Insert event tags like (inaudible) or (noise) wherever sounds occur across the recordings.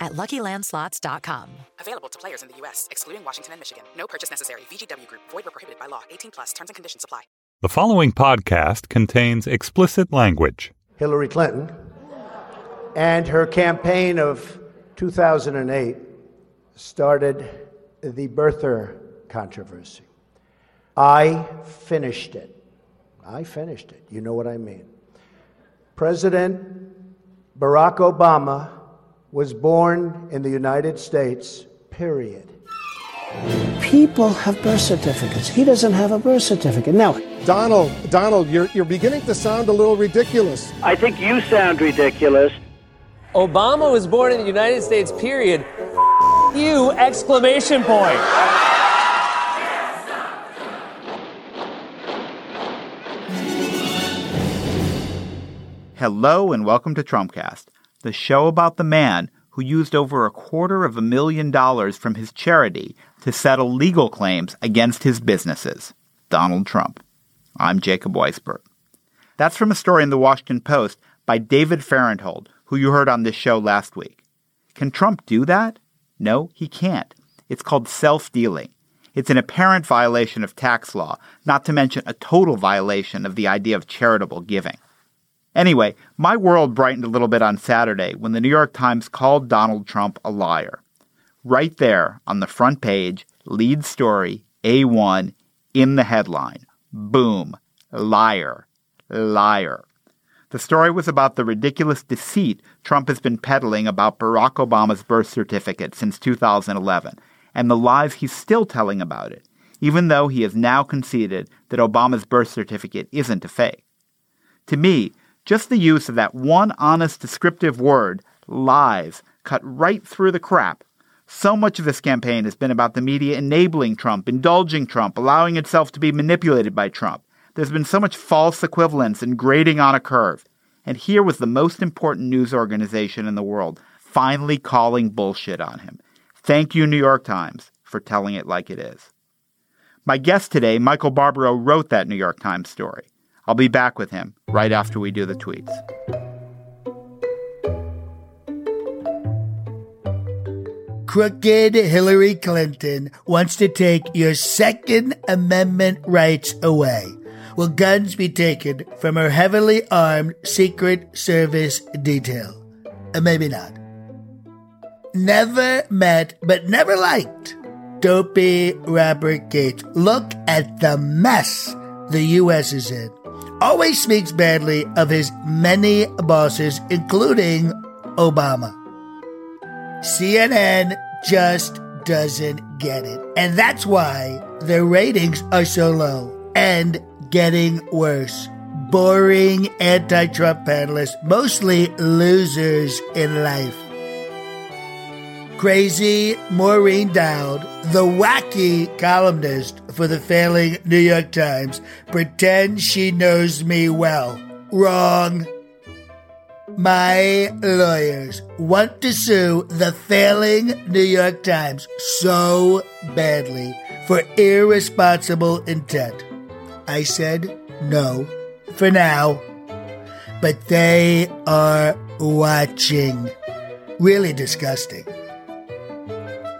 at LuckyLandSlots.com. Available to players in the U.S., excluding Washington and Michigan. No purchase necessary. VGW Group. Void where prohibited by law. 18 plus. Terms and conditions apply. The following podcast contains explicit language. Hillary Clinton and her campaign of 2008 started the birther controversy. I finished it. I finished it. You know what I mean. President Barack Obama was born in the United States, period. People have birth certificates. He doesn't have a birth certificate. Now, Donald, Donald, you're, you're beginning to sound a little ridiculous. I think you sound ridiculous. Obama was born in the United States, period. You! Exclamation point. Hello and welcome to Trumpcast, the show about the man who used over a quarter of a million dollars from his charity to settle legal claims against his businesses, Donald Trump. I'm Jacob Weisberg. That's from a story in the Washington Post by David Fahrenthold, who you heard on this show last week. Can Trump do that? No, he can't. It's called self dealing. It's an apparent violation of tax law, not to mention a total violation of the idea of charitable giving. Anyway, my world brightened a little bit on Saturday when the New York Times called Donald Trump a liar. Right there on the front page, lead story, A1, in the headline. Boom. Liar. Liar. The story was about the ridiculous deceit Trump has been peddling about Barack Obama's birth certificate since 2011 and the lies he's still telling about it, even though he has now conceded that Obama's birth certificate isn't a fake. To me, just the use of that one honest descriptive word, lies, cut right through the crap. So much of this campaign has been about the media enabling Trump, indulging Trump, allowing itself to be manipulated by Trump. There's been so much false equivalence and grading on a curve. And here was the most important news organization in the world finally calling bullshit on him. Thank you, New York Times, for telling it like it is. My guest today, Michael Barbaro, wrote that New York Times story. I'll be back with him right after we do the tweets. Crooked Hillary Clinton wants to take your Second Amendment rights away. Will guns be taken from her heavily armed Secret Service detail? Uh, maybe not. Never met, but never liked. Dopey Robert Gates. Look at the mess the U.S. is in. Always speaks badly of his many bosses, including Obama. CNN just doesn't get it. And that's why their ratings are so low and getting worse. Boring anti Trump panelists, mostly losers in life. Crazy Maureen Dowd, the wacky columnist for the failing New York Times, pretends she knows me well. Wrong. My lawyers want to sue the failing New York Times so badly for irresponsible intent. I said no for now, but they are watching. Really disgusting.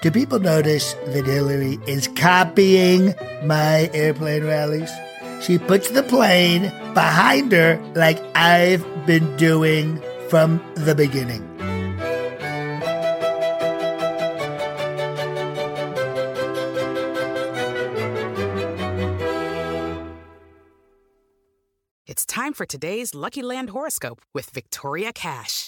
Do people notice that Hillary is copying my airplane rallies? She puts the plane behind her like I've been doing from the beginning. It's time for today's Lucky Land horoscope with Victoria Cash.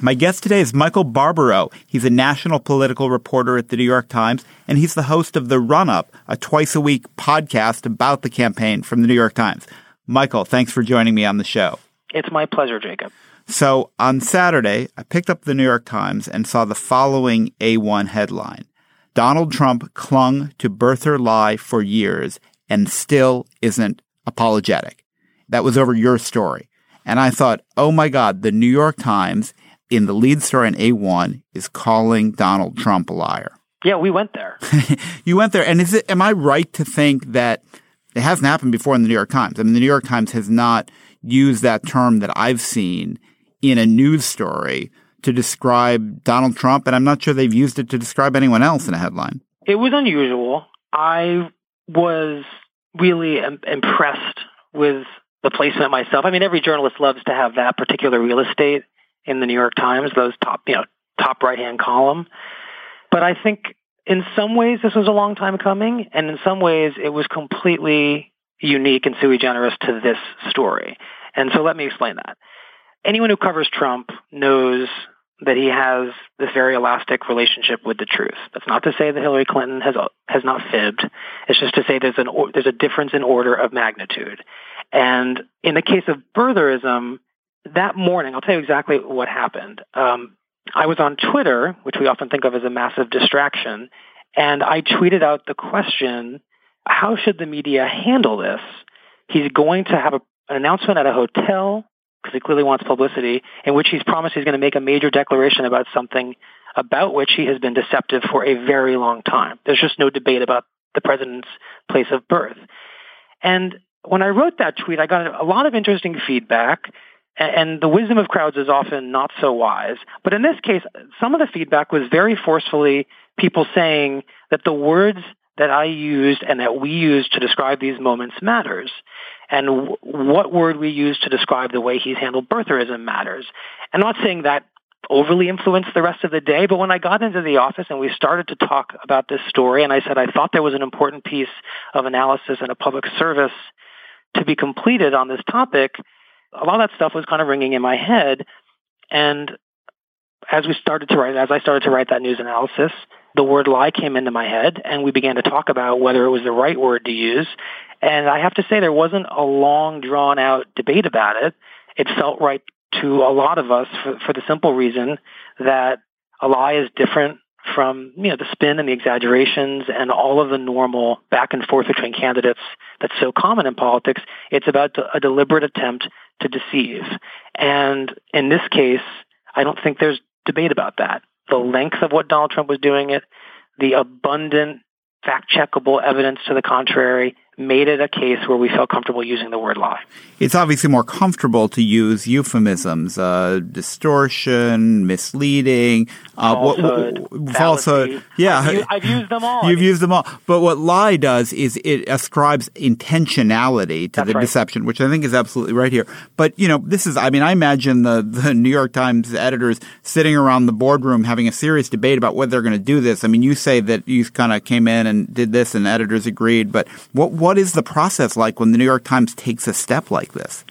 My guest today is Michael Barbaro. He's a national political reporter at the New York Times, and he's the host of The Run Up, a twice a week podcast about the campaign from the New York Times. Michael, thanks for joining me on the show. It's my pleasure, Jacob. So on Saturday, I picked up the New York Times and saw the following A1 headline. Donald Trump clung to birther lie for years and still isn't apologetic. That was over your story. And I thought, oh my God, the New York Times in the lead story in A1 is calling Donald Trump a liar. Yeah, we went there. (laughs) you went there. And is it, am I right to think that it hasn't happened before in the New York Times? I mean, the New York Times has not used that term that I've seen in a news story to describe Donald Trump, and I'm not sure they've used it to describe anyone else in a headline. It was unusual. I was really Im- impressed with the placement myself. I mean, every journalist loves to have that particular real estate in the New York Times, those top, you know, top right-hand column. But I think in some ways this was a long time coming, and in some ways it was completely unique and sui generis to this story. And so let me explain that. Anyone who covers Trump knows that he has this very elastic relationship with the truth. That's not to say that Hillary Clinton has has not fibbed. It's just to say there's an there's a difference in order of magnitude. And in the case of birtherism, that morning, I'll tell you exactly what happened. Um, I was on Twitter, which we often think of as a massive distraction, and I tweeted out the question, how should the media handle this? He's going to have a, an announcement at a hotel because he clearly wants publicity, in which he's promised he's going to make a major declaration about something about which he has been deceptive for a very long time. There's just no debate about the president's place of birth. And when I wrote that tweet, I got a lot of interesting feedback. And the wisdom of crowds is often not so wise. But in this case, some of the feedback was very forcefully people saying that the words that I used and that we used to describe these moments matters. And w- what word we use to describe the way he's handled birtherism matters. I'm not saying that overly influenced the rest of the day, but when I got into the office and we started to talk about this story and I said I thought there was an important piece of analysis and a public service to be completed on this topic, a lot of that stuff was kind of ringing in my head. And as we started to write, as I started to write that news analysis, the word lie came into my head and we began to talk about whether it was the right word to use. And I have to say there wasn't a long drawn out debate about it. It felt right to a lot of us for, for the simple reason that a lie is different from you know the spin and the exaggerations and all of the normal back and forth between candidates that's so common in politics. It's about a deliberate attempt to deceive. And in this case, I don't think there's debate about that the length of what Donald Trump was doing it, the abundant fact checkable evidence to the contrary, made it a case where we felt comfortable using the word lie. It's obviously more comfortable to use euphemisms, uh, distortion, misleading, uh, falsehood, what, what, falsehood. Yeah, I've used, I've used, them all. You've used them all. But what lie does is it ascribes intentionality to That's the right. deception, which I think is absolutely right here. But you know, this is. I mean, I imagine the (laughs) the New York Times editors sitting around the boardroom having a serious debate about whether they're going to do this. I mean, you say that you kind of came in and did this, and editors agreed. But what what is the process like when the New York Times takes a step like this?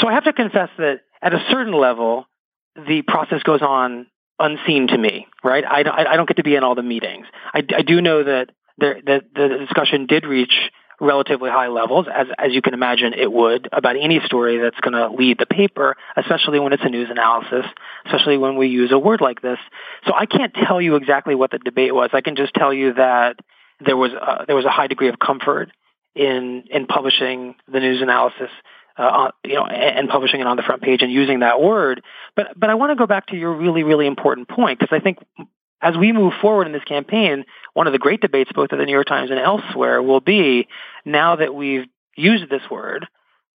So I have to confess that at a certain level, the process goes on unseen to me, right? I, I, don't get to be in all the meetings. I, I do know that, there, that the discussion did reach relatively high levels, as, as you can imagine it would, about any story that's going to lead the paper, especially when it's a news analysis, especially when we use a word like this. So I can't tell you exactly what the debate was. I can just tell you that there was a, there was a high degree of comfort in in publishing the news analysis, uh, you know, and, and publishing it on the front page and using that word. But but I want to go back to your really really important point because I think as we move forward in this campaign, one of the great debates both at the New York Times and elsewhere will be now that we've used this word,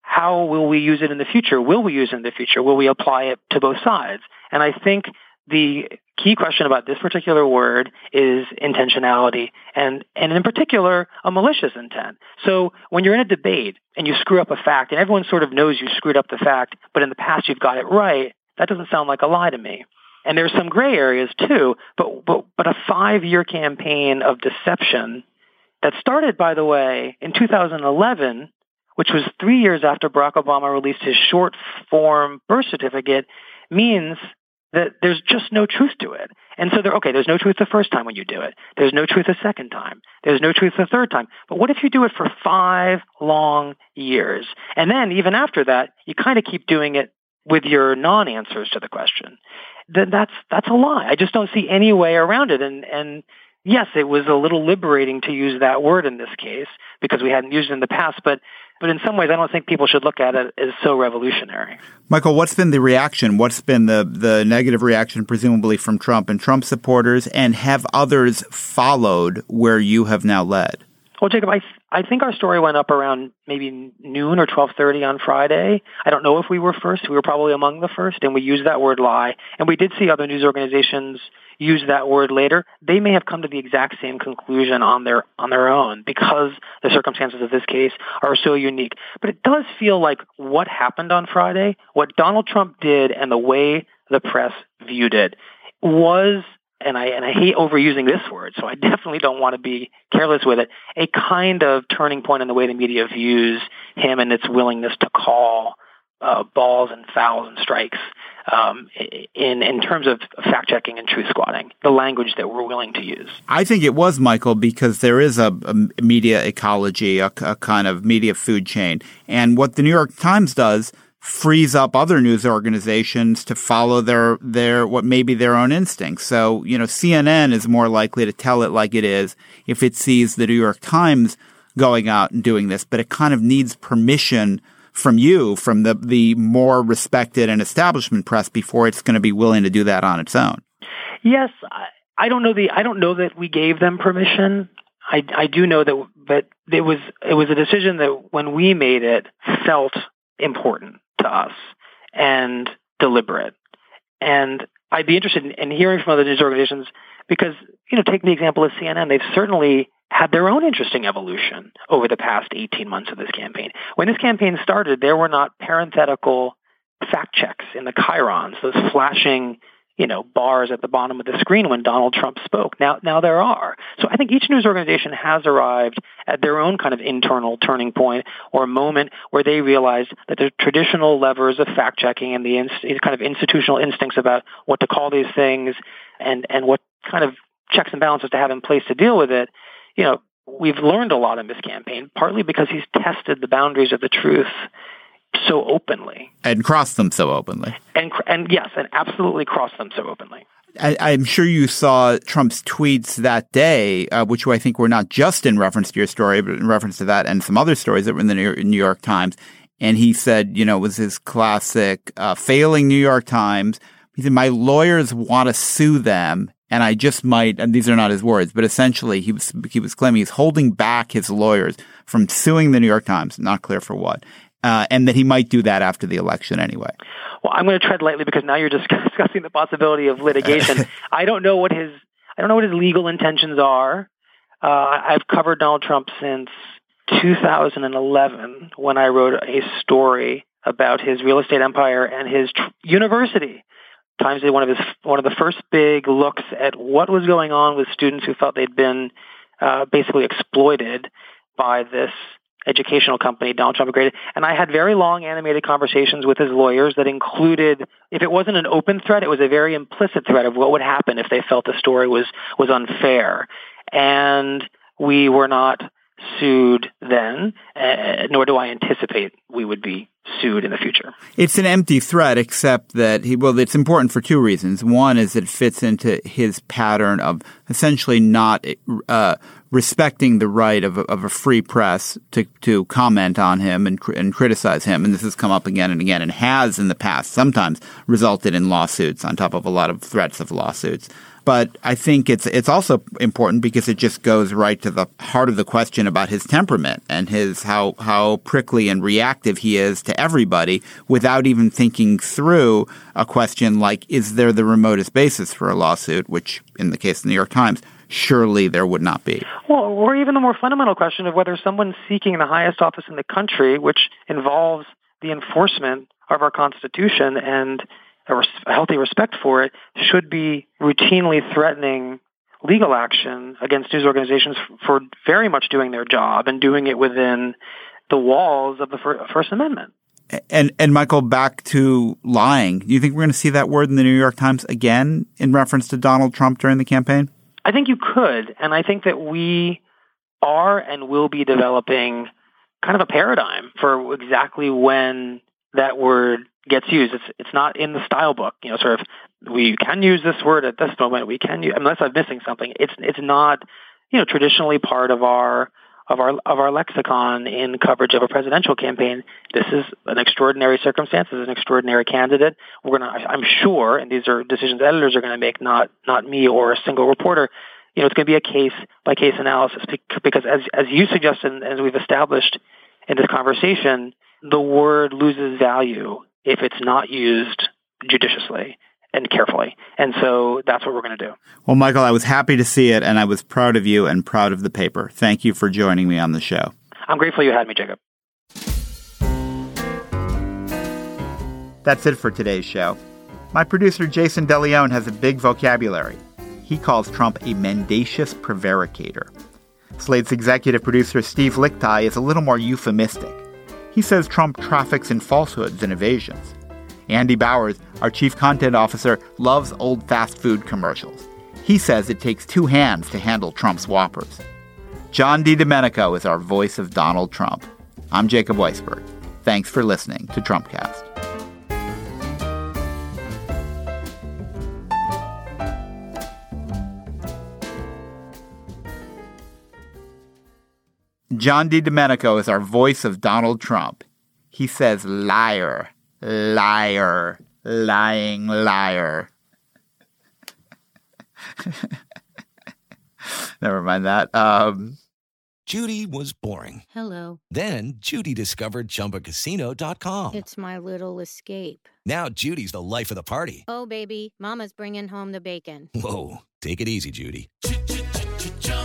how will we use it in the future? Will we use it in the future? Will we apply it to both sides? And I think the key question about this particular word is intentionality and, and in particular, a malicious intent. So when you're in a debate and you screw up a fact and everyone sort of knows you screwed up the fact, but in the past you've got it right, that doesn't sound like a lie to me. And there's some gray areas too, but, but, but a five year campaign of deception that started, by the way, in 2011, which was three years after Barack Obama released his short form birth certificate, means that there's just no truth to it. And so, there, okay, there's no truth the first time when you do it. There's no truth the second time. There's no truth the third time. But what if you do it for five long years? And then even after that, you kind of keep doing it with your non-answers to the question. Then that's, that's a lie. I just don't see any way around it. And, and yes, it was a little liberating to use that word in this case because we hadn't used it in the past, but but in some ways, I don't think people should look at it as so revolutionary. Michael, what's been the reaction? What's been the, the negative reaction, presumably from Trump and Trump supporters? And have others followed where you have now led? Well, Jacob, I, th- I think our story went up around maybe noon or 12:30 on Friday. I don't know if we were first. We were probably among the first, and we used that word lie. And we did see other news organizations use that word later, they may have come to the exact same conclusion on their on their own because the circumstances of this case are so unique. But it does feel like what happened on Friday, what Donald Trump did and the way the press viewed it was and I and I hate overusing this word, so I (laughs) definitely don't want to be careless with it. A kind of turning point in the way the media views him and its willingness to call uh, balls and fouls and strikes um, in in terms of fact checking and truth squadding, the language that we're willing to use. I think it was Michael because there is a, a media ecology, a, a kind of media food chain, and what the New York Times does frees up other news organizations to follow their their what may be their own instincts. So, you know, CNN is more likely to tell it like it is if it sees the New York Times going out and doing this, but it kind of needs permission from you, from the, the more respected and establishment press before it's going to be willing to do that on its own. Yes, I, I don't know the I don't know that we gave them permission. I, I do know that that it was it was a decision that when we made it felt important to us and deliberate. And I'd be interested in, in hearing from other news organizations because you know take the example of CNN. They've certainly had their own interesting evolution over the past 18 months of this campaign. When this campaign started, there were not parenthetical fact checks in the chyrons, those flashing, you know, bars at the bottom of the screen when Donald Trump spoke. Now, now there are. So I think each news organization has arrived at their own kind of internal turning point or moment where they realize that the traditional levers of fact checking and the in, kind of institutional instincts about what to call these things and, and what kind of checks and balances to have in place to deal with it you know, we've learned a lot in this campaign, partly because he's tested the boundaries of the truth so openly and cross them so openly. And and yes, and absolutely cross them so openly. I, am sure you saw Trump's tweets that day, uh, which I think were not just in reference to your story, but in reference to that and some other stories that were in the New York Times. And he said, you know, it was his classic uh, failing New York Times. He said, my lawyers want to sue them and I just might, and these are not his words, but essentially he was, he was claiming he's holding back his lawyers from suing the New York Times, not clear for what, uh, and that he might do that after the election anyway. Well, I'm going to tread lightly because now you're (laughs) discussing the possibility of litigation. (laughs) I don't know what his, I don't know what his legal intentions are. Uh, I've covered Donald Trump since 2011 when I wrote a story about his real estate empire and his tr- university Times did one of his one of the first big looks at what was going on with students who felt they'd been uh, basically exploited by this educational company Donald Trump created. And I had very long animated conversations with his lawyers that included, if it wasn't an open threat, it was a very implicit threat of what would happen if they felt the story was was unfair. And we were not sued then, uh, nor do I anticipate we would be sued in the future. It's an empty threat, except that he, well, it's important for two reasons. One is it fits into his pattern of essentially not uh, respecting the right of a, of a free press to, to comment on him and, and criticize him. And this has come up again and again and has in the past sometimes resulted in lawsuits on top of a lot of threats of lawsuits. But I think it's it's also important because it just goes right to the heart of the question about his temperament and his how how prickly and reactive he is to everybody without even thinking through a question like is there the remotest basis for a lawsuit, which in the case of the New York Times surely there would not be. Well, or even the more fundamental question of whether someone seeking the highest office in the country, which involves the enforcement of our Constitution and a, res- a healthy respect for it should be routinely threatening legal action against news organizations for very much doing their job and doing it within the walls of the First Amendment. And and Michael, back to lying. Do you think we're going to see that word in the New York Times again in reference to Donald Trump during the campaign? I think you could, and I think that we are and will be developing kind of a paradigm for exactly when that word gets used. It's it's not in the style book, you know, sort of we can use this word at this moment. We can use, unless I'm missing something. It's it's not, you know, traditionally part of our of our of our lexicon in coverage of a presidential campaign. This is an extraordinary circumstance. This is an extraordinary candidate. We're gonna, I'm sure, and these are decisions editors are to make, not not me or a single reporter. You know, it's to be a case by case analysis because, as as you suggested, and as we've established in this conversation, the word loses value if it's not used judiciously and carefully. And so that's what we're going to do. Well, Michael, I was happy to see it, and I was proud of you and proud of the paper. Thank you for joining me on the show. I'm grateful you had me, Jacob. That's it for today's show. My producer, Jason DeLeon, has a big vocabulary. He calls Trump a mendacious prevaricator. Slate's executive producer, Steve Lickteig, is a little more euphemistic. He says Trump traffics in falsehoods and evasions. Andy Bowers, our chief content officer, loves old fast food commercials. He says it takes two hands to handle Trump's whoppers. John DiDomenico is our voice of Donald Trump. I'm Jacob Weisberg. Thanks for listening to Trumpcast. John DiDomenico is our voice of Donald Trump. He says liar liar, lying liar. (laughs) Never mind that. Um, Judy was boring. Hello. Then Judy discovered ChumbaCasino.com. It's my little escape. Now Judy's the life of the party. Oh, baby, Mama's bringing home the bacon. Whoa, take it easy, Judy.